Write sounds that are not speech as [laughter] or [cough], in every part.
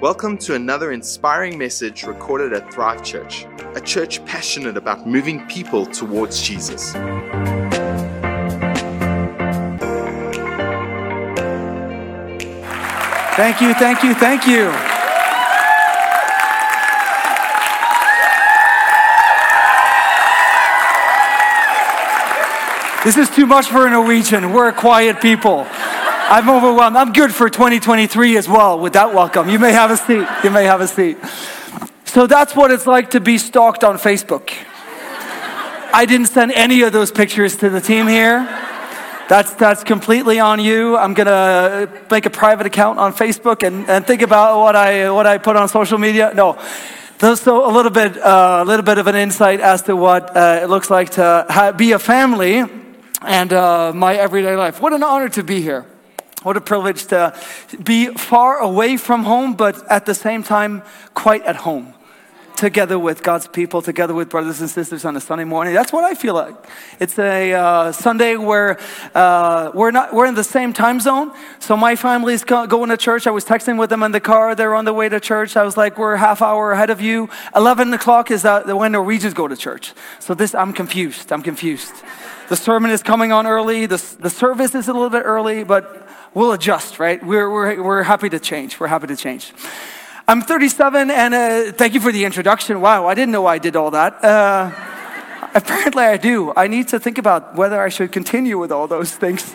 Welcome to another inspiring message recorded at Thrive Church, a church passionate about moving people towards Jesus. Thank you, thank you, thank you. This is too much for a Norwegian. We're a quiet people. I'm overwhelmed. I'm good for 2023 as well with that welcome. You may have a seat. You may have a seat. So that's what it's like to be stalked on Facebook. I didn't send any of those pictures to the team here. That's, that's completely on you. I'm gonna make a private account on Facebook and, and think about what I, what I put on social media. No. So a little bit, uh, a little bit of an insight as to what uh, it looks like to ha- be a family and uh, my everyday life. What an honor to be here. What a privilege to be far away from home, but at the same time, quite at home. Together with God's people, together with brothers and sisters on a Sunday morning. That's what I feel like. It's a uh, Sunday where uh, we're not we're in the same time zone. So my family's go- going to church. I was texting with them in the car. They're on the way to church. I was like, "We're half hour ahead of you." Eleven o'clock is uh, when Norwegians go to church. So this, I'm confused. I'm confused. The sermon is coming on early. The, the service is a little bit early, but we'll adjust, right? We're, we're, we're happy to change. We're happy to change. I'm 37, and uh, thank you for the introduction. Wow, I didn't know I did all that. Uh, [laughs] apparently, I do. I need to think about whether I should continue with all those things.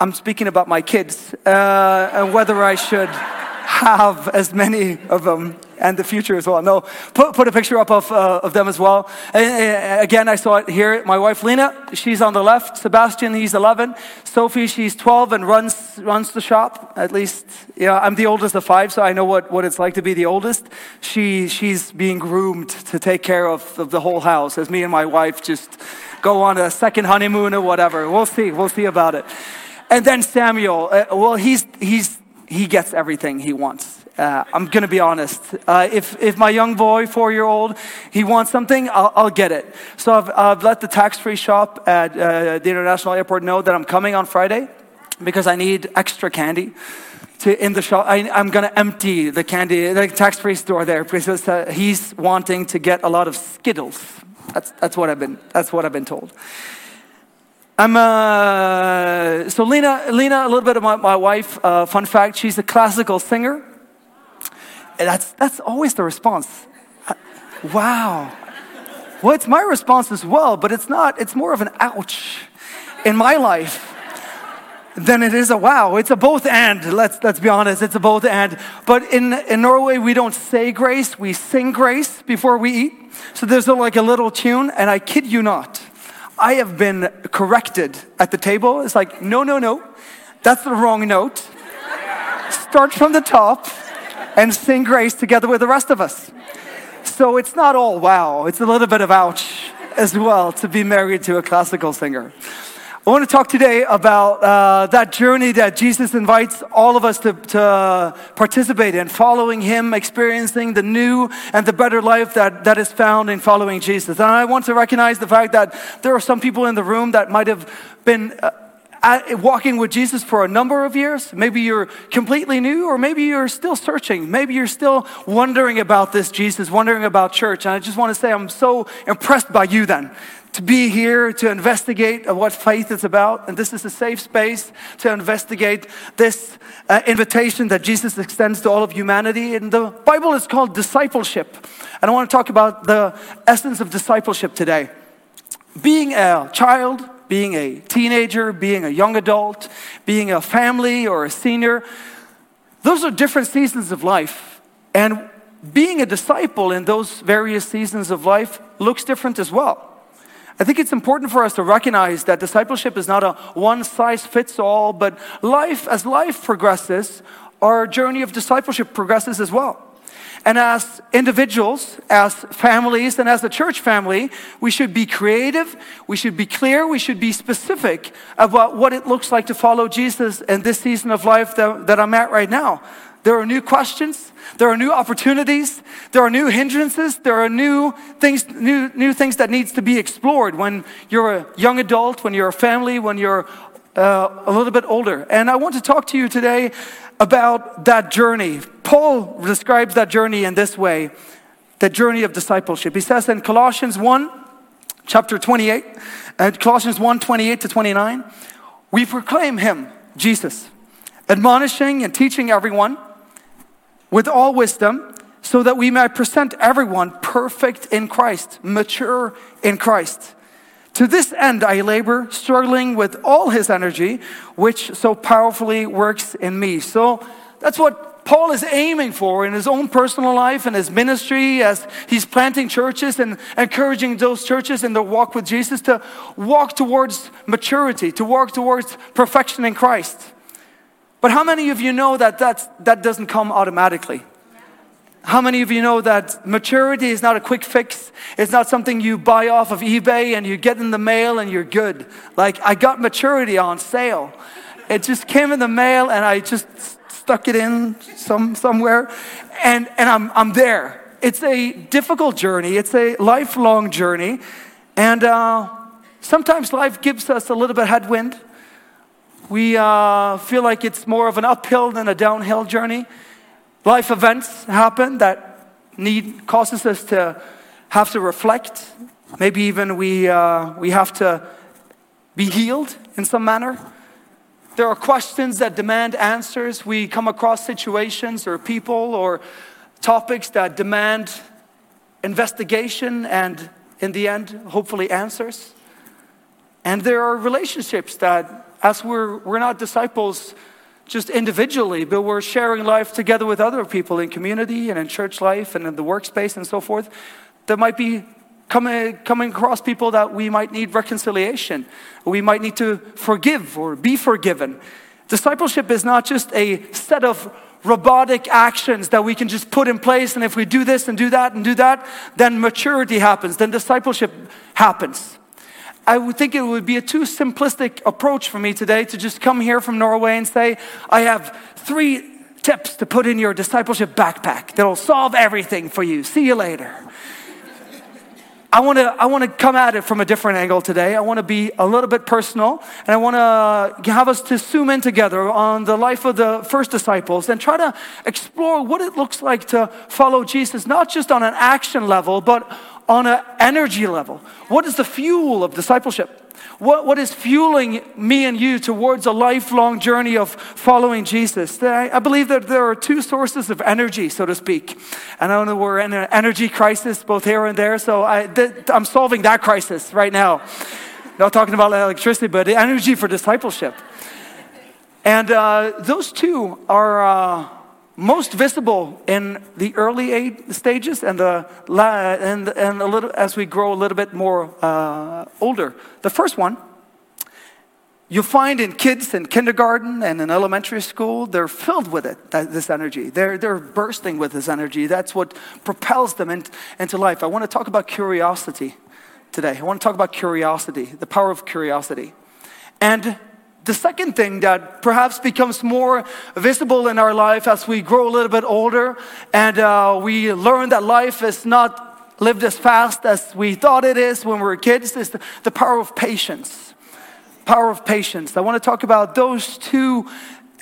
I'm speaking about my kids uh, and whether I should have as many of them and the future as well. No, put, put a picture up of, uh, of them as well. And, again, I saw it here. My wife Lena, she's on the left. Sebastian, he's 11. Sophie, she's 12 and runs, runs the shop. At least, yeah, I'm the oldest of five, so I know what, what it's like to be the oldest. She, she's being groomed to take care of, of the whole house as me and my wife just go on a second honeymoon or whatever. We'll see. We'll see about it. And then Samuel, uh, well, he's, he's, he gets everything he wants. Uh, I'm going to be honest. Uh, if, if my young boy, four year old, he wants something, I'll, I'll get it. So I've, I've let the tax free shop at uh, the international airport know that I'm coming on Friday because I need extra candy. To, in the shop, I, am going to empty the candy, the tax free store there because uh, he's wanting to get a lot of Skittles. That's, that's, what, I've been, that's what I've been told. I'm uh, so Lena. Lena, a little bit of my, my wife. Uh, fun fact: she's a classical singer. That's that's always the response. Wow. Well, it's my response as well, but it's not. It's more of an ouch in my life than it is a wow. It's a both and. Let's let's be honest. It's a both and. But in in Norway, we don't say grace. We sing grace before we eat. So there's a, like a little tune, and I kid you not. I have been corrected at the table. It's like, no, no, no, that's the wrong note. Start from the top and sing grace together with the rest of us. So it's not all wow, it's a little bit of ouch as well to be married to a classical singer. I want to talk today about uh, that journey that Jesus invites all of us to, to, participate in, following Him, experiencing the new and the better life that, that is found in following Jesus. And I want to recognize the fact that there are some people in the room that might have been. Uh, walking with Jesus for a number of years. Maybe you're completely new, or maybe you're still searching. Maybe you're still wondering about this Jesus, wondering about church. And I just want to say I'm so impressed by you then to be here to investigate what faith is about. And this is a safe space to investigate this uh, invitation that Jesus extends to all of humanity. And the Bible is called discipleship. And I want to talk about the essence of discipleship today. Being a child, being a teenager, being a young adult, being a family or a senior, those are different seasons of life. And being a disciple in those various seasons of life looks different as well. I think it's important for us to recognize that discipleship is not a one size fits all, but life, as life progresses, our journey of discipleship progresses as well. And as individuals, as families, and as a church family, we should be creative, we should be clear, we should be specific about what it looks like to follow Jesus in this season of life that, that I'm at right now. There are new questions, there are new opportunities, there are new hindrances, there are new things, new, new things that needs to be explored when you're a young adult, when you're a family, when you're uh, a little bit older. And I want to talk to you today about that journey. Paul describes that journey in this way the journey of discipleship. He says in Colossians 1, chapter 28, uh, Colossians 1 28 to 29, we proclaim him, Jesus, admonishing and teaching everyone with all wisdom, so that we may present everyone perfect in Christ, mature in Christ. To this end, I labor, struggling with all his energy, which so powerfully works in me. So that's what Paul is aiming for in his own personal life and his ministry as he's planting churches and encouraging those churches in their walk with Jesus to walk towards maturity, to walk towards perfection in Christ. But how many of you know that that doesn't come automatically? How many of you know that maturity is not a quick fix? It's not something you buy off of eBay and you get in the mail and you're good. Like, I got maturity on sale. It just came in the mail and I just stuck it in some, somewhere and, and I'm, I'm there. It's a difficult journey, it's a lifelong journey. And uh, sometimes life gives us a little bit of headwind. We uh, feel like it's more of an uphill than a downhill journey. Life events happen that need causes us to have to reflect. Maybe even we, uh, we have to be healed in some manner. There are questions that demand answers. We come across situations or people or topics that demand investigation and, in the end, hopefully answers. And there are relationships that, as we're, we're not disciples, just individually, but we're sharing life together with other people in community and in church life and in the workspace and so forth. There might be coming, coming across people that we might need reconciliation, we might need to forgive or be forgiven. Discipleship is not just a set of robotic actions that we can just put in place, and if we do this and do that and do that, then maturity happens, then discipleship happens. I would think it would be a too simplistic approach for me today to just come here from Norway and say, I have three tips to put in your discipleship backpack that'll solve everything for you. See you later. I want to I want to come at it from a different angle today. I want to be a little bit personal and I want to have us to zoom in together on the life of the first disciples and try to explore what it looks like to follow Jesus not just on an action level but on an energy level. What is the fuel of discipleship? What, what is fueling me and you towards a lifelong journey of following Jesus? I, believe that there are two sources of energy, so to speak. And I know we're in an energy crisis both here and there, so I, am solving that crisis right now. Not talking about electricity, but energy for discipleship. And uh, those two are. Uh, most visible in the early stages and, the, and, and a little, as we grow a little bit more uh, older. The first one, you find in kids in kindergarten and in elementary school, they're filled with it, this energy. They're, they're bursting with this energy. That's what propels them in, into life. I want to talk about curiosity today. I want to talk about curiosity, the power of curiosity. And the second thing that perhaps becomes more visible in our life as we grow a little bit older and uh, we learn that life is not lived as fast as we thought it is when we were kids is the, the power of patience. Power of patience. I want to talk about those two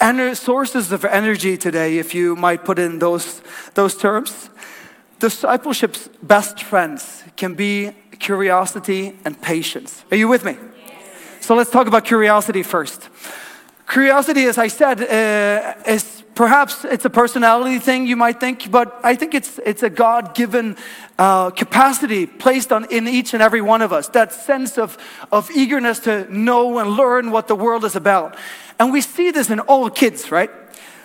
ener- sources of energy today, if you might put in those, those terms. Discipleship's best friends can be curiosity and patience. Are you with me? So let's talk about curiosity first. Curiosity, as I said, uh, is perhaps it's a personality thing you might think, but I think it's it's a God-given uh, capacity placed on in each and every one of us. That sense of of eagerness to know and learn what the world is about, and we see this in all kids, right?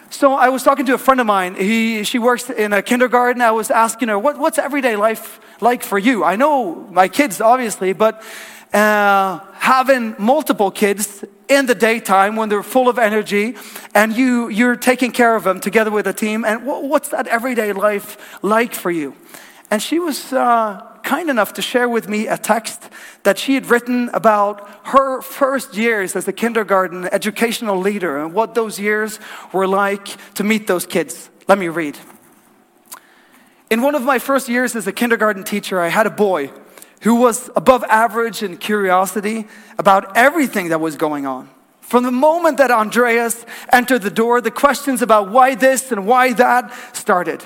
So I was talking to a friend of mine. He, she works in a kindergarten. I was asking her, what, what's everyday life like for you? I know my kids, obviously, but uh, having multiple kids in the daytime when they're full of energy and you, you're taking care of them together with a team. And what's that everyday life like for you? And she was uh, kind enough to share with me a text that she had written about her first years as a kindergarten educational leader and what those years were like to meet those kids. Let me read. In one of my first years as a kindergarten teacher, I had a boy who was above average in curiosity about everything that was going on. From the moment that Andreas entered the door, the questions about why this and why that started.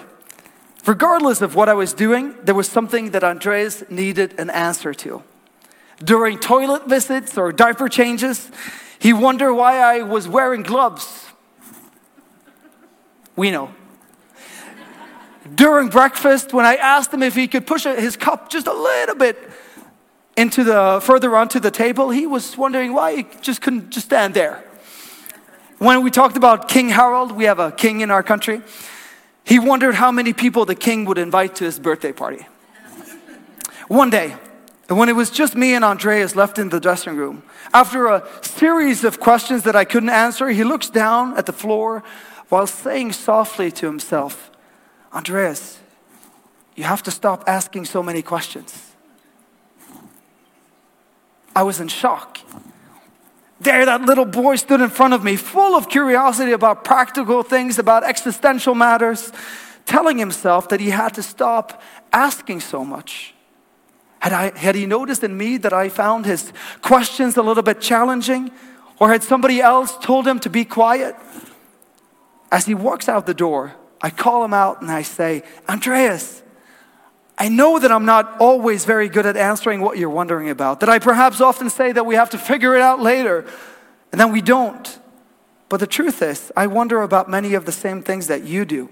Regardless of what I was doing, there was something that Andreas needed an answer to. During toilet visits or diaper changes, he wondered why I was wearing gloves. We know. During breakfast, when I asked him if he could push his cup just a little bit into the further onto the table, he was wondering why he just couldn't just stand there. When we talked about King Harald, we have a king in our country. He wondered how many people the king would invite to his birthday party. One day, when it was just me and Andreas left in the dressing room, after a series of questions that I couldn't answer, he looks down at the floor while saying softly to himself, Andreas, you have to stop asking so many questions. I was in shock. There, that little boy stood in front of me, full of curiosity about practical things, about existential matters, telling himself that he had to stop asking so much. Had, I, had he noticed in me that I found his questions a little bit challenging? Or had somebody else told him to be quiet? As he walks out the door, I call him out and I say, Andreas, I know that I'm not always very good at answering what you're wondering about, that I perhaps often say that we have to figure it out later, and then we don't. But the truth is, I wonder about many of the same things that you do.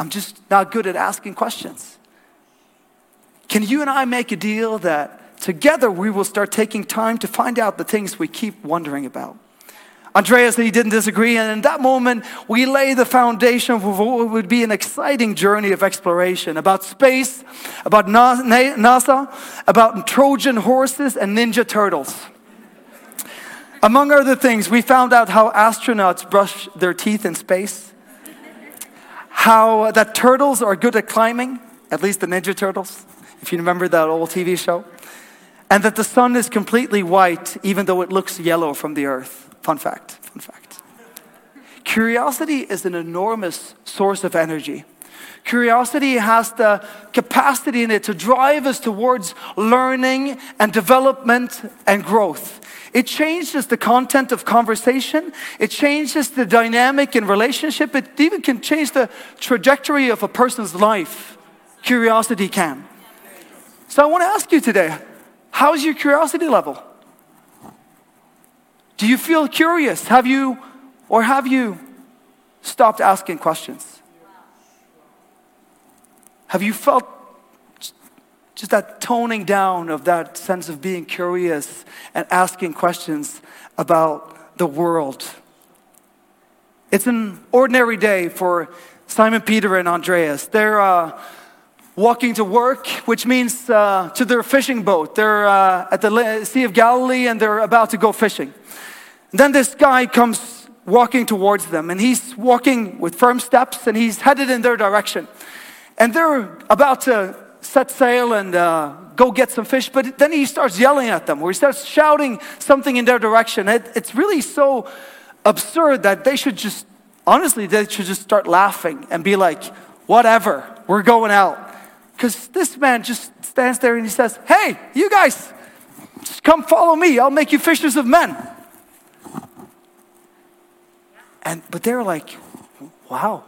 I'm just not good at asking questions. Can you and I make a deal that together we will start taking time to find out the things we keep wondering about? Andreas he didn't disagree, and in that moment, we lay the foundation for what would be an exciting journey of exploration about space, about NASA, about Trojan horses, and Ninja Turtles. Among other things, we found out how astronauts brush their teeth in space, how that turtles are good at climbing, at least the Ninja Turtles, if you remember that old TV show, and that the sun is completely white even though it looks yellow from the earth. Fun fact, fun fact. Curiosity is an enormous source of energy. Curiosity has the capacity in it to drive us towards learning and development and growth. It changes the content of conversation. It changes the dynamic in relationship. It even can change the trajectory of a person's life. Curiosity can. So I want to ask you today how's your curiosity level? Do you feel curious? Have you, or have you stopped asking questions? Have you felt just that toning down of that sense of being curious and asking questions about the world? It's an ordinary day for Simon Peter and Andreas. They're uh, walking to work, which means uh, to their fishing boat. They're uh, at the Sea of Galilee and they're about to go fishing. Then this guy comes walking towards them, and he's walking with firm steps, and he's headed in their direction. And they're about to set sail and uh, go get some fish, but then he starts yelling at them, or he starts shouting something in their direction. It, it's really so absurd that they should just, honestly, they should just start laughing and be like, whatever, we're going out. Because this man just stands there and he says, hey, you guys, come follow me. I'll make you fishers of men. And, but they're like, wow.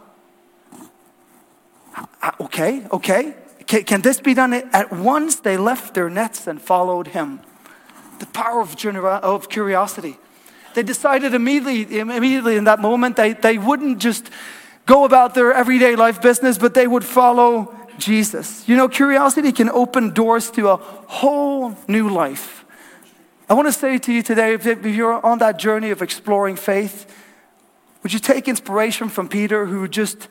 Okay, okay. Can, can this be done? At once they left their nets and followed him. The power of, of curiosity. They decided immediately, immediately in that moment they, they wouldn't just go about their everyday life business, but they would follow Jesus. You know, curiosity can open doors to a whole new life. I want to say to you today if you're on that journey of exploring faith, would you take inspiration from Peter, who just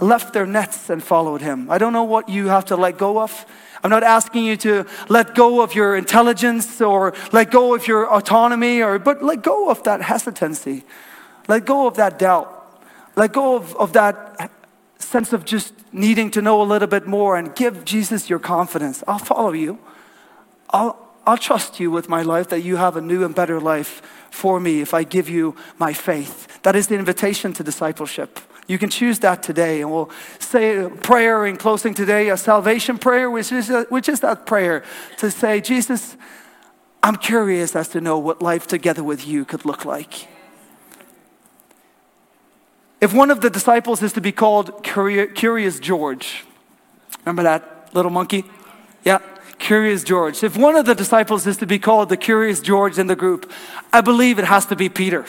left their nets and followed him? I don't know what you have to let go of. I'm not asking you to let go of your intelligence or let go of your autonomy, or, but let go of that hesitancy. Let go of that doubt. Let go of, of that sense of just needing to know a little bit more and give Jesus your confidence. I'll follow you. I'll, I'll trust you with my life that you have a new and better life for me if I give you my faith. That is the invitation to discipleship. You can choose that today, and we'll say a prayer in closing today, a salvation prayer, which is, a, which is that prayer to say, Jesus, I'm curious as to know what life together with you could look like. If one of the disciples is to be called Curious George, remember that little monkey? Yeah, Curious George. If one of the disciples is to be called the Curious George in the group, I believe it has to be Peter.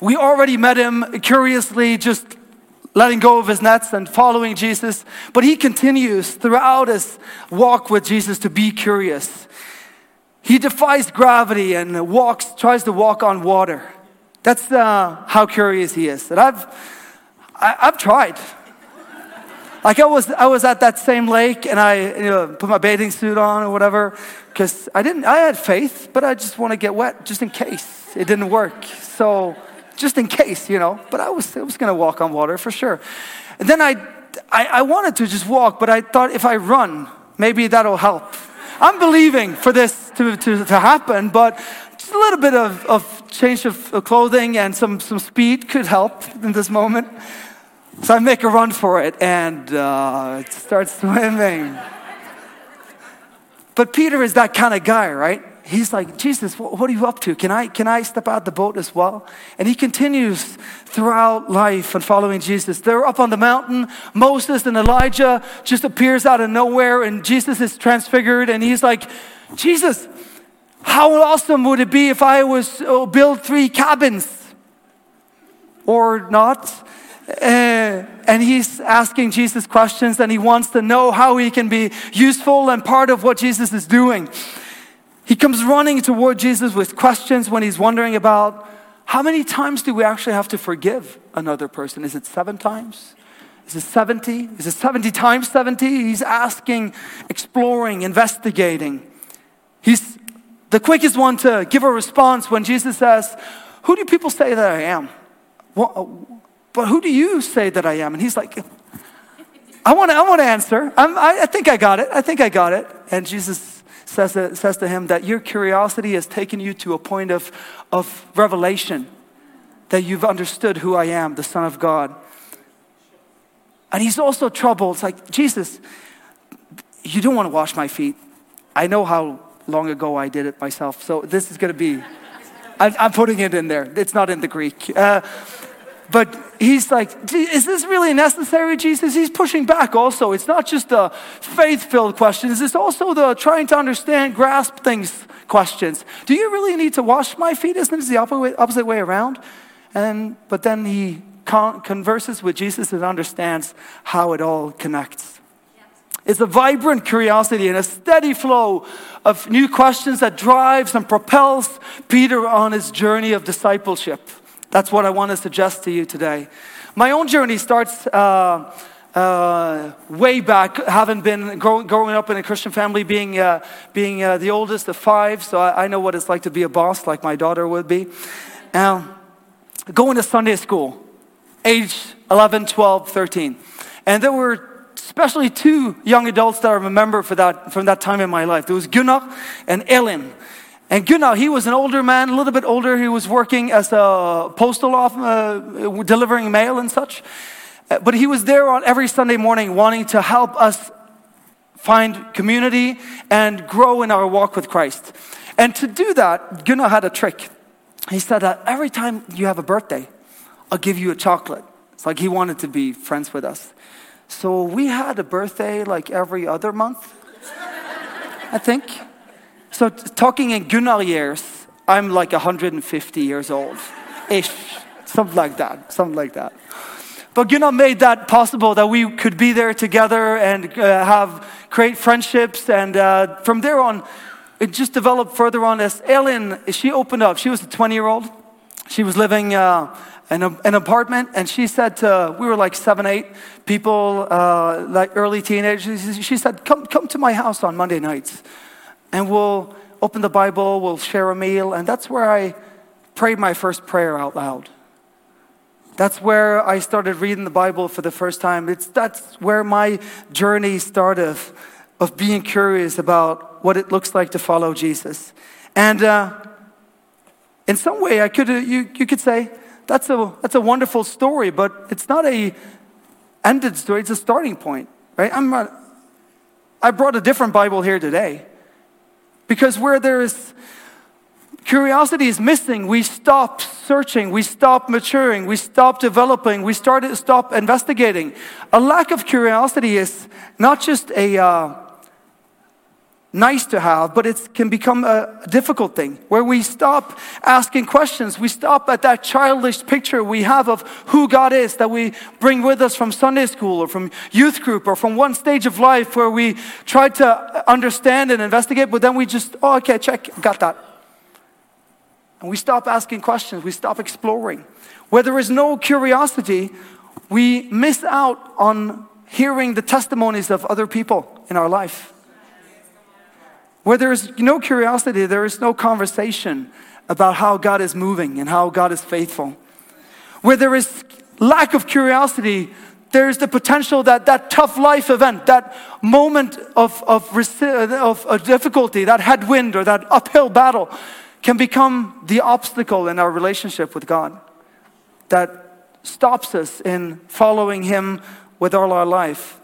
We already met him curiously, just letting go of his nets and following Jesus, but he continues throughout his walk with Jesus to be curious. He defies gravity and walks, tries to walk on water. That's uh, how curious he is. And I've, I, have i have tried. Like I was, I was at that same lake and I you know, put my bathing suit on or whatever because I didn't. I had faith, but I just want to get wet just in case it didn't work. So just in case, you know. But I was, I was going to walk on water for sure. And then I, I, I wanted to just walk, but I thought if I run, maybe that'll help. I'm believing for this to, to, to happen, but just a little bit of, of change of clothing and some, some speed could help in this moment. So I make a run for it and uh, starts [laughs] swimming. But Peter is that kind of guy, right? He's like, Jesus, what are you up to? Can I, can I step out the boat as well? And he continues throughout life and following Jesus. They're up on the mountain. Moses and Elijah just appears out of nowhere and Jesus is transfigured and he's like, Jesus, how awesome would it be if I was oh, build three cabins? Or not? Uh, and he's asking Jesus questions and he wants to know how he can be useful and part of what Jesus is doing. He comes running toward Jesus with questions when he's wondering about how many times do we actually have to forgive another person? Is it seven times? Is it 70? Is it 70 times 70? He's asking, exploring, investigating. He's the quickest one to give a response when Jesus says, Who do people say that I am? but who do you say that I am? And he's like, I want to I wanna answer. I, I think I got it. I think I got it. And Jesus says to, says to him that your curiosity has taken you to a point of, of revelation, that you've understood who I am, the Son of God. And he's also troubled. It's like, Jesus, you don't want to wash my feet. I know how long ago I did it myself. So this is going to be, I'm, putting it in there. It's not in the Greek. Uh, but he's like, is this really necessary, Jesus? He's pushing back also. It's not just the faith filled questions, it's also the trying to understand, grasp things questions. Do you really need to wash my feet? Isn't it the opposite way around? And, but then he converses with Jesus and understands how it all connects. It's a vibrant curiosity and a steady flow of new questions that drives and propels Peter on his journey of discipleship. That's what I want to suggest to you today. My own journey starts uh, uh, way back, having been grow, growing up in a Christian family, being, uh, being uh, the oldest of five, so I, I, know what it's like to be a boss, like my daughter would be. Um, going to Sunday school, age 11, 12, 13. And there were especially two young adults that I remember for that, from that time in my life. There was Gunnar and Elin. And Gunnar, he was an older man, a little bit older. He was working as a postal office, uh, delivering mail and such. Uh, but he was there on every Sunday morning wanting to help us find community and grow in our walk with Christ. And to do that, Gunnar had a trick. He said that every time you have a birthday, I'll give you a chocolate. It's like he wanted to be friends with us. So we had a birthday like every other month, I think. So talking in Gunnar years, I'm like 150 years old, ish, something like that, something like that. But Gunnar made that possible that we could be there together and uh, have great friendships. And uh, from there on, it just developed further on as Elin, she opened up. She was a 20 year old. She was living uh, in a, an apartment, and she said to, we were like seven, eight people, uh, like early teenagers. She said, come, come to my house on Monday nights, and we'll open the Bible, we'll share a meal. And that's where I prayed my first prayer out loud. That's where I started reading the Bible for the first time. It's, that's where my journey started of being curious about what it looks like to follow Jesus. And uh, in some way, I could, uh, you, you could say, that's a, that's a wonderful story, but it's not a ended story, it's a starting point, right? I'm not, I brought a different Bible here today. Because where there is curiosity is missing, we stop searching, we stop maturing, we stop developing, we start stop investigating. A lack of curiosity is not just a uh, nice to have, but it can become a difficult thing where we stop asking questions. We stop at that childish picture we have of who God is that we bring with us from Sunday school or from youth group or from one stage of life where we try to understand and investigate, but then we just, oh, okay, check, got that. And we stop asking questions, we stop exploring. Where there is no curiosity, we miss out on hearing the testimonies of other people in our life. Where there is no curiosity, there is no conversation about how God is moving and how God is faithful. Where there is lack of curiosity, there's the potential that that tough life event, that moment of, of, of, of difficulty, that headwind or that uphill battle, can become the obstacle in our relationship with God that stops us in following Him with all our life.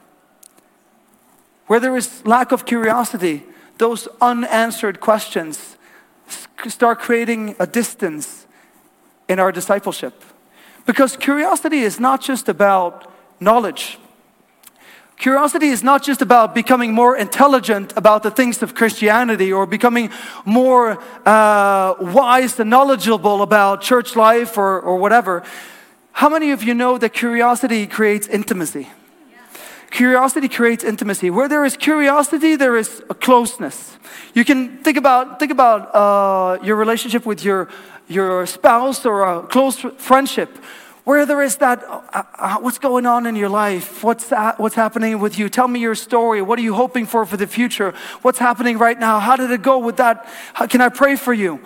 Where there is lack of curiosity, those unanswered questions start creating a distance in our discipleship. Because curiosity is not just about knowledge. Curiosity is not just about becoming more intelligent about the things of Christianity or becoming more uh, wise and knowledgeable about church life or, or whatever. How many of you know that curiosity creates intimacy? Curiosity creates intimacy. Where there is curiosity, there is a closeness. You can think about, think about uh, your relationship with your, your spouse or a close friendship. Where there is that, uh, uh, what's going on in your life? What's, that, what's happening with you? Tell me your story. What are you hoping for for the future? What's happening right now? How did it go with that? How can I pray for you?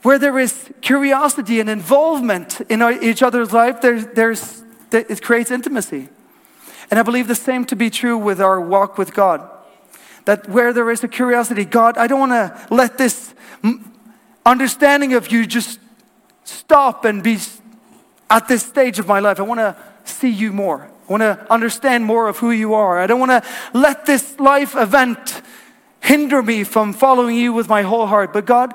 Where there is curiosity and involvement in each other's life, there's, there's, it creates intimacy. And I believe the same to be true with our walk with God. That where there is a curiosity, God, I don't want to let this understanding of you just stop and be at this stage of my life. I want to see you more. I want to understand more of who you are. I don't want to let this life event hinder me from following you with my whole heart. But God,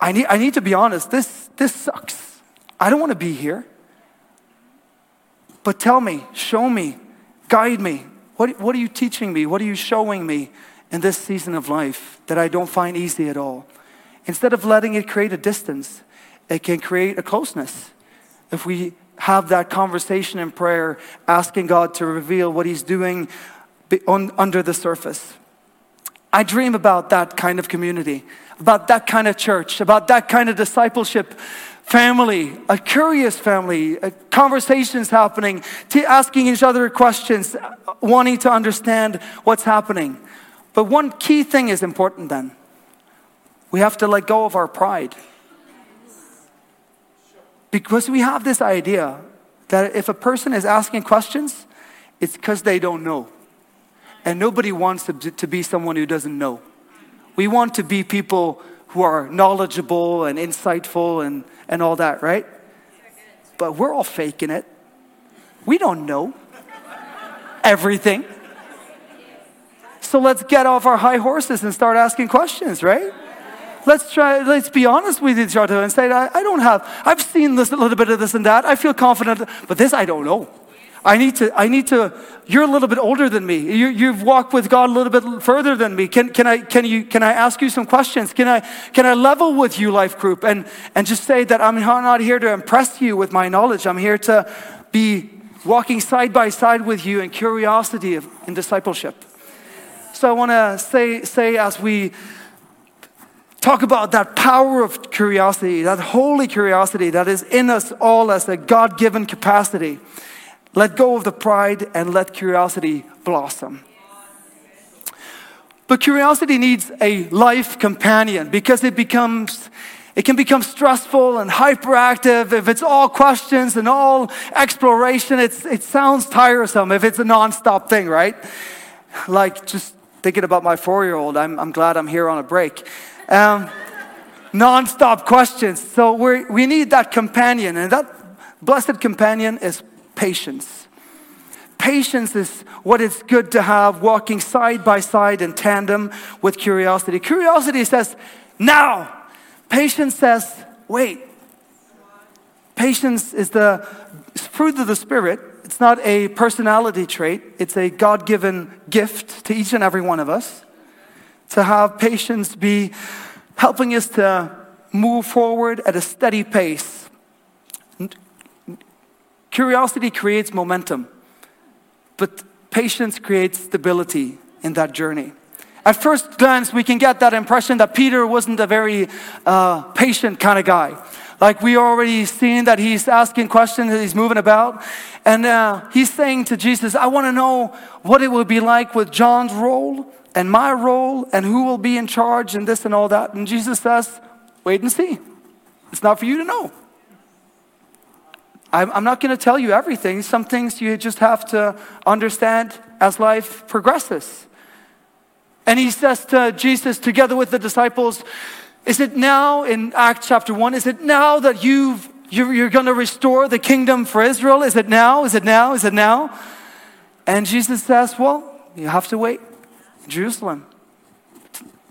I need, I need to be honest. This, this sucks. I don't want to be here. But tell me, show me, guide me. What, what are you teaching me? What are you showing me in this season of life that I don't find easy at all? Instead of letting it create a distance, it can create a closeness. If we have that conversation in prayer, asking God to reveal what He's doing on, under the surface. I dream about that kind of community, about that kind of church, about that kind of discipleship family, a curious family, conversations happening, asking each other questions, wanting to understand what's happening. But one key thing is important then. We have to let go of our pride. Because we have this idea that if a person is asking questions, it's because they don't know. And nobody wants to be someone who doesn't know. We want to be people who are knowledgeable and insightful and, and all that, right? But we're all faking it. We don't know everything. So let's get off our high horses and start asking questions, right? Let's try, let's be honest with each other and say, I, I don't have, I've seen this, a little bit of this and that. I feel confident, but this I don't know. I need to, I need to, you're a little bit older than me. You, you've walked with God a little bit further than me. Can, can, I, can, you, can I ask you some questions? Can I, can I level with you, life group, and, and just say that I'm not here to impress you with my knowledge. I'm here to be walking side by side with you in curiosity of, in discipleship. So I want to say, say as we talk about that power of curiosity, that holy curiosity that is in us all as a God given capacity. Let go of the pride and let curiosity blossom. But curiosity needs a life companion because it becomes it can become stressful and hyperactive if it's all questions and all exploration. It's, it sounds tiresome if it's a nonstop thing, right? Like just thinking about my four year old, I'm, I'm glad I'm here on a break. Um, nonstop questions. So we we need that companion, and that blessed companion is patience. patience is what it's good to have walking side by side in tandem with curiosity. Curiosity says, now. Patience says, wait. Patience is the fruit of the Spirit. It's not a personality trait, it's a God given gift to each and every one of us. To have patience be helping us to move forward at a steady pace. Curiosity creates momentum, but patience creates stability in that journey. At first glance, we can get that impression that Peter wasn't a very uh, patient kind of guy. Like we already seen that he's asking questions, he's moving about. And uh, he's saying to Jesus, I want to know what it will be like with John's role and my role and who will be in charge and this and all that. And Jesus says, wait and see. It's not for you to know. I'm not going to tell you everything. Some things you just have to understand as life progresses. And he says to Jesus, together with the disciples, Is it now, in Acts chapter 1, is it now that you've, you're, you're going to restore the kingdom for Israel? Is it now? Is it now? Is it now? And Jesus says, Well, you have to wait. Jerusalem.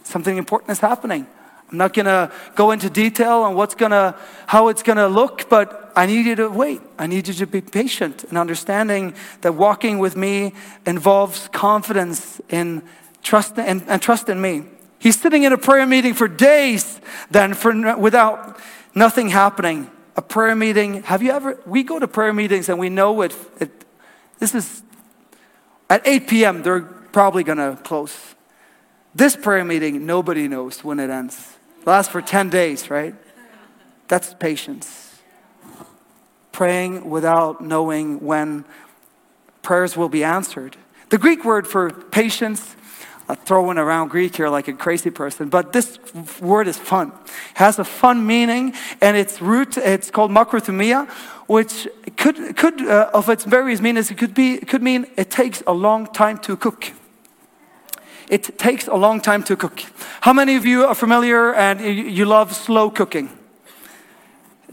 Something important is happening. I'm not going to go into detail on what's going to, how it's going to look, but I need you to wait. I need you to be patient and understanding that walking with me involves confidence in trust and, and trust in me. He's sitting in a prayer meeting for days, then for without nothing happening. A prayer meeting. Have you ever? We go to prayer meetings and we know it. it this is at 8 p.m. They're probably going to close. This prayer meeting, nobody knows when it ends. Lasts for 10 days, right? That's patience. Praying without knowing when prayers will be answered. The Greek word for patience, I'm throwing around Greek here like a crazy person, but this word is fun. It has a fun meaning, and its root, it's called makrothumia, which could, could uh, of its various meanings, it could, be, could mean it takes a long time to cook. It takes a long time to cook. How many of you are familiar and you love slow cooking?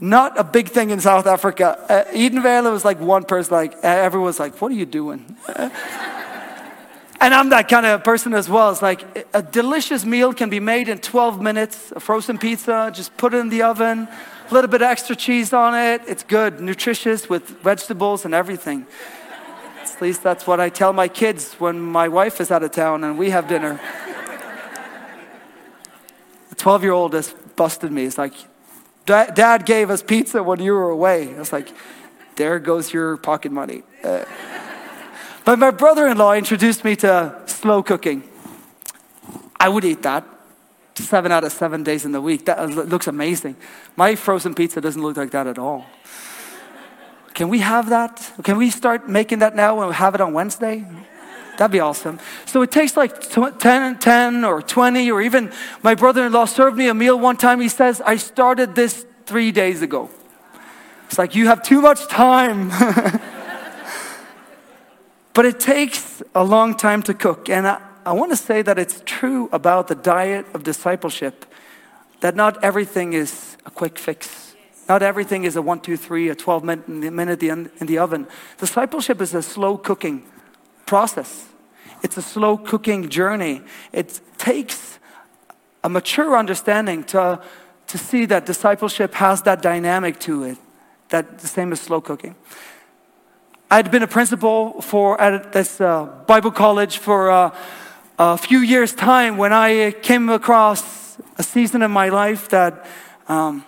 Not a big thing in South Africa. Uh, Edenvale was like one person, like everyone was like, "What are you doing?" [laughs] and I'm that kind of person as well. It's like a delicious meal can be made in 12 minutes. A frozen pizza, just put it in the oven, a little bit extra cheese on it. It's good, nutritious with vegetables and everything. At least that's what I tell my kids when my wife is out of town and we have dinner. [laughs] the 12 year old has busted me. It's like, Dad gave us pizza when you were away. I was like, there goes your pocket money. Uh, but my brother in law introduced me to slow cooking. I would eat that seven out of seven days in the week. That looks amazing. My frozen pizza doesn't look like that at all. Can we have that? Can we start making that now and have it on Wednesday? That'd be awesome. So it takes like 10, 10 or 20, or even my brother in law served me a meal one time. He says, I started this three days ago. It's like, you have too much time. [laughs] but it takes a long time to cook. And I, I want to say that it's true about the diet of discipleship that not everything is a quick fix. Not everything is a one, two, three, a 12 minute, minute in the oven. Discipleship is a slow cooking process. It's a slow cooking journey. It takes a mature understanding to, to see that discipleship has that dynamic to it, that the same as slow cooking. I'd been a principal for at this uh, Bible college for uh, a few years' time when I came across a season in my life that, um,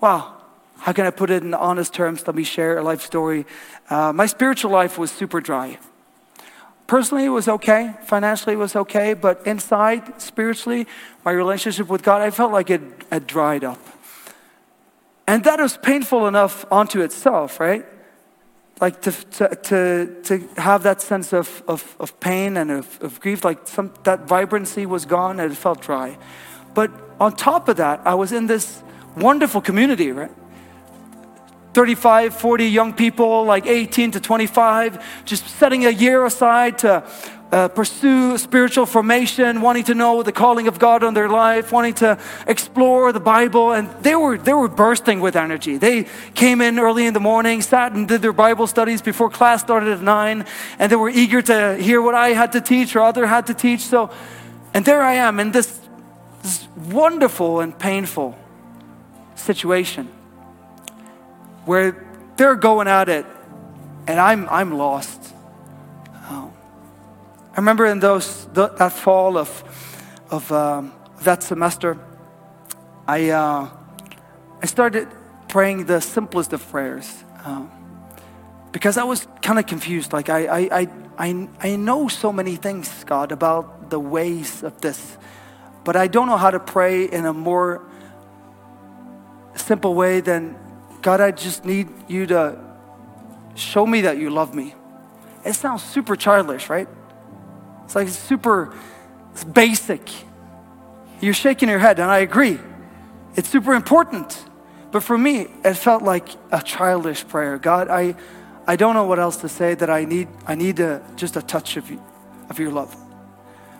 wow, how can I put it in honest terms? Let me share a life story. Uh, my spiritual life was super dry. Personally, it was okay. Financially, it was okay. But inside, spiritually, my relationship with God, I felt like it had dried up. And that was painful enough onto itself, right? Like to, to, to, to have that sense of, of, of pain and of, of grief, like some, that vibrancy was gone and it felt dry. But on top of that, I was in this wonderful community, right? 35, 40 young people, like 18 to 25, just setting a year aside to uh, pursue spiritual formation, wanting to know the calling of God on their life, wanting to explore the Bible, and they were they were bursting with energy. They came in early in the morning, sat and did their Bible studies before class started at nine, and they were eager to hear what I had to teach or other had to teach. So, and there I am in this, this wonderful and painful situation where they're going at it, and I'm I'm lost. I remember in those that fall of of um, that semester, I uh, I started praying the simplest of prayers um, because I was kind of confused. Like I, I I I I know so many things, God, about the ways of this, but I don't know how to pray in a more simple way than God. I just need you to show me that you love me. It sounds super childish, right? It's like super it's basic. You're shaking your head, and I agree. It's super important. But for me, it felt like a childish prayer. God, I, I don't know what else to say that I need, I need a, just a touch of, you, of your love.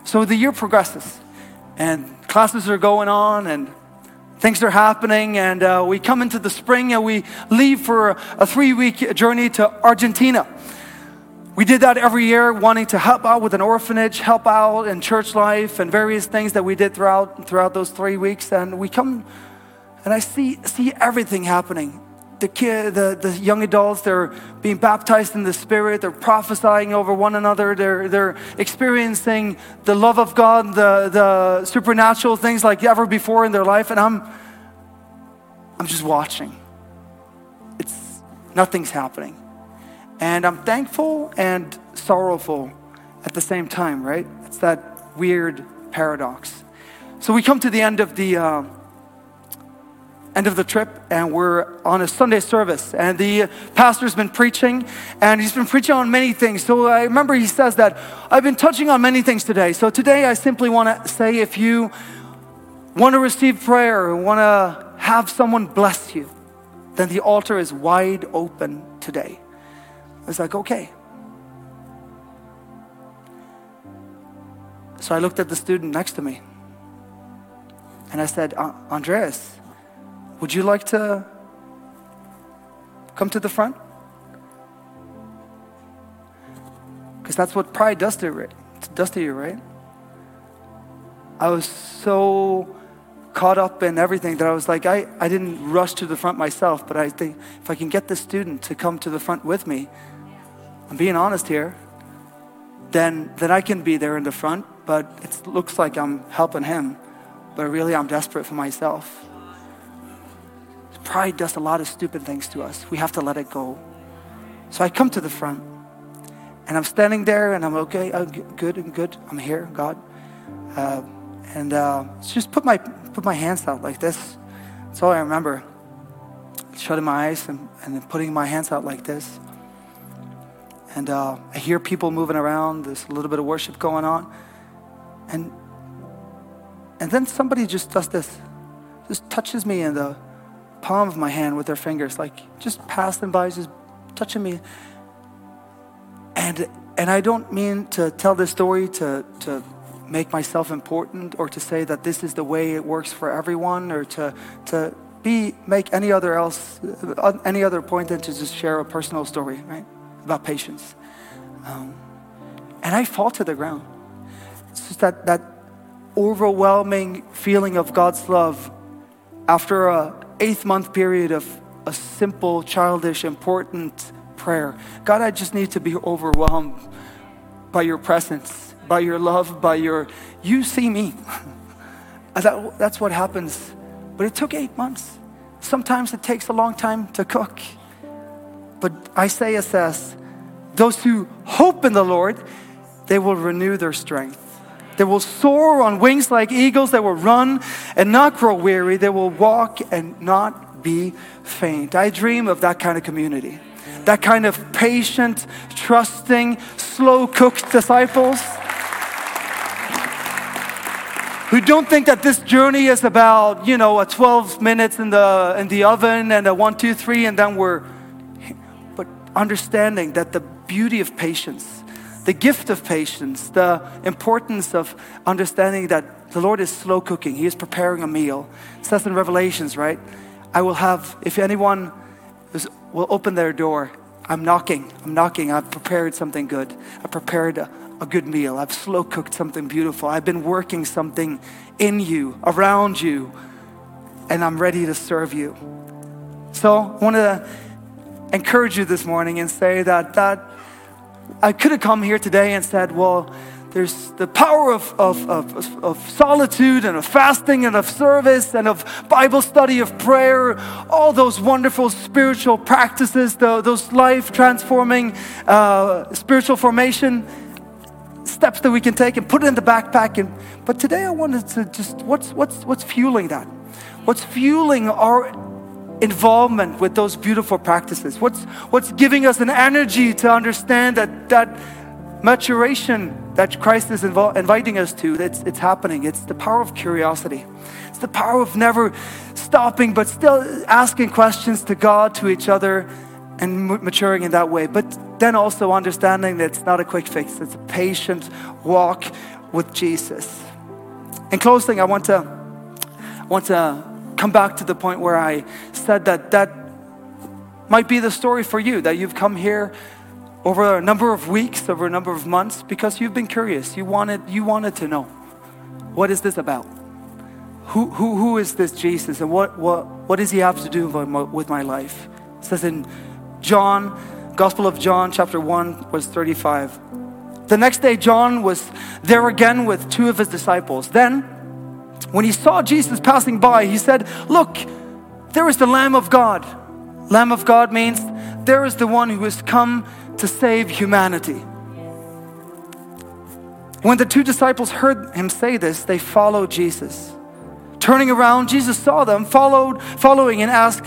So the year progresses, and classes are going on, and things are happening, and uh, we come into the spring and we leave for a, three week journey to Argentina. We did that every year, wanting to help out with an orphanage, help out in church life, and various things that we did throughout, throughout those three weeks. And we come, and I see, see everything happening. The, kid, the, the young adults, they're being baptized in the Spirit, they're prophesying over one another, they're, they're experiencing the love of God, the, the supernatural things like ever before in their life. And I'm, I'm just watching. It's, nothing's happening. And I'm thankful and sorrowful at the same time, right? It's that weird paradox. So we come to the end of the uh, end of the trip, and we're on a Sunday service, and the pastor's been preaching, and he's been preaching on many things. So I remember he says that I've been touching on many things today. So today I simply want to say, if you want to receive prayer, want to have someone bless you, then the altar is wide open today. I was like, okay. So I looked at the student next to me and I said, Andreas, would you like to come to the front? Because that's what pride does to, does to you, right? I was so caught up in everything that I was like, I, I didn't rush to the front myself, but I think if I can get the student to come to the front with me, I'm being honest here, then, then I can be there in the front, but it looks like I'm helping him, but really I'm desperate for myself. Pride does a lot of stupid things to us. We have to let it go. So I come to the front, and I'm standing there, and I'm okay, I'm good and good. I'm here, God. Uh, and uh, just put my put my hands out like this. That's all I remember. Shutting my eyes and, and putting my hands out like this. And uh, I hear people moving around. There's a little bit of worship going on. And, and then somebody just does this, just touches me in the palm of my hand with their fingers, like just passing by, just touching me. And, and I don't mean to tell this story to, to make myself important or to say that this is the way it works for everyone or to, to be, make any other else, any other point than to just share a personal story, right? about patience. Um, and I fall to the ground. It's just that, that overwhelming feeling of God's love after a eighth month period of a simple, childish, important prayer. God, I just need to be overwhelmed by your presence, by your love, by your, you see me. [laughs] that, that's what happens. But it took eight months. Sometimes it takes a long time to cook. But Isaiah says, those who hope in the Lord, they will renew their strength. They will soar on wings like eagles. They will run and not grow weary. They will walk and not be faint. I dream of that kind of community. That kind of patient, trusting, slow cooked disciples who don't think that this journey is about, you know, a 12 minutes in the, in the oven and a one, two, three, and then we're but understanding that the beauty of patience, the gift of patience, the importance of understanding that the Lord is slow cooking. He is preparing a meal. It says in Revelations, right? I will have, if anyone is, will open their door, I'm knocking. I'm knocking. I've prepared something good. I've prepared a, a good meal. I've slow cooked something beautiful. I've been working something in you, around you, and I'm ready to serve you. So I want to encourage you this morning and say that, that I could have come here today and said, well, there's the power of, of, of, of, solitude and of fasting and of service and of Bible study, of prayer, all those wonderful spiritual practices, the, those life transforming uh, spiritual formation steps that we can take and put it in the backpack. And, but today I wanted to just, what's, what's, what's fueling that? What's fueling our involvement with those beautiful practices? What's, what's giving us an energy to understand that, that maturation that Christ is invo- inviting us to, it's, it's happening. It's the power of curiosity. It's the power of never stopping, but still asking questions to God, to each other, and maturing in that way. But then also understanding that it's not a quick fix, it's a patient walk with Jesus. In closing, I want to, I want to come back to the point where I said that that might be the story for you, that you've come here over a number of weeks, over a number of months, because you've been curious. You wanted, you wanted to know what is this about? Who, who, who is this Jesus and what, what, what does he have to do with my, with my life? It says in John, Gospel of John, chapter 1, verse 35. The next day, John was there again with two of his disciples. Then, when he saw Jesus passing by, he said, Look, there is the Lamb of God. Lamb of God means there is the one who has come to save humanity. When the two disciples heard him say this, they followed Jesus. Turning around, Jesus saw them, followed, following, and asked,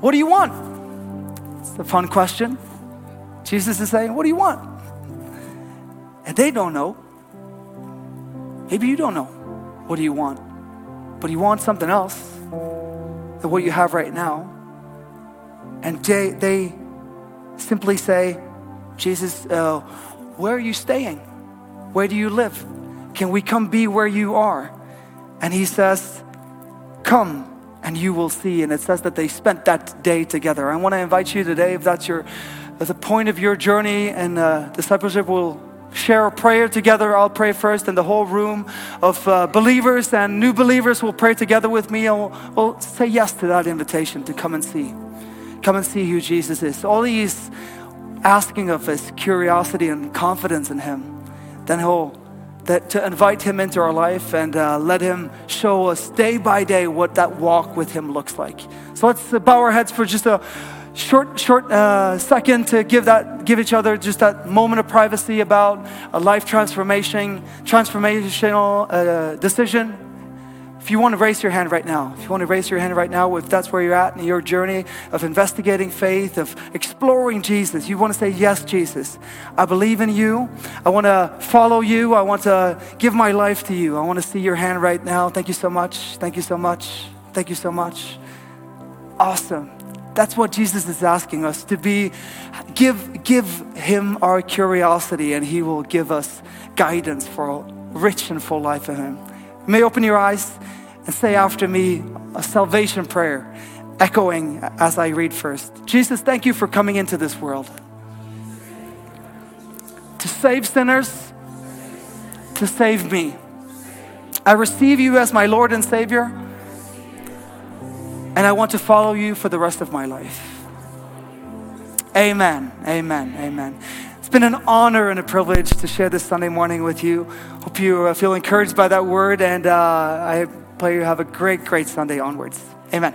What do you want? It's a fun question. Jesus is saying, What do you want? And they don't know. Maybe you don't know. What do you want? But you want something else than what you have right now. And they, they simply say, Jesus, uh, where are you staying? Where do you live? Can we come be where you are? And he says, Come and you will see. And it says that they spent that day together. I want to invite you today, if that's your the point of your journey and uh, discipleship, will share a prayer together. I'll pray first, and the whole room of uh, believers and new believers will pray together with me, and we'll, we'll say yes to that invitation to come and see. Come and see who Jesus is. All he's asking of us curiosity and confidence in him. Then he'll that to invite him into our life and uh, let him show us day by day what that walk with him looks like. So let's bow our heads for just a short, short uh, second to give that, give each other just that moment of privacy about a life transformation, transformational uh, decision. If you want to raise your hand right now, if you want to raise your hand right now, if that's where you're at in your journey of investigating faith, of exploring Jesus, you want to say, Yes, Jesus, I believe in you. I want to follow you. I want to give my life to you. I want to see your hand right now. Thank you so much. Thank you so much. Thank you so much. Awesome. That's what Jesus is asking us to be. Give, give him our curiosity, and he will give us guidance for a rich and full life in him. You may open your eyes and say after me a salvation prayer, echoing as I read first. Jesus, thank you for coming into this world to save sinners, to save me. I receive you as my Lord and Savior, and I want to follow you for the rest of my life. Amen, amen, amen. It's been an honor and a privilege to share this Sunday morning with you. Hope you uh, feel encouraged by that word, and uh, I pray you have a great, great Sunday onwards. Amen.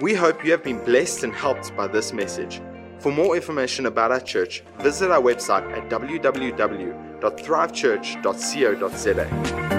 We hope you have been blessed and helped by this message. For more information about our church, visit our website at www.thrivechurch.co.za.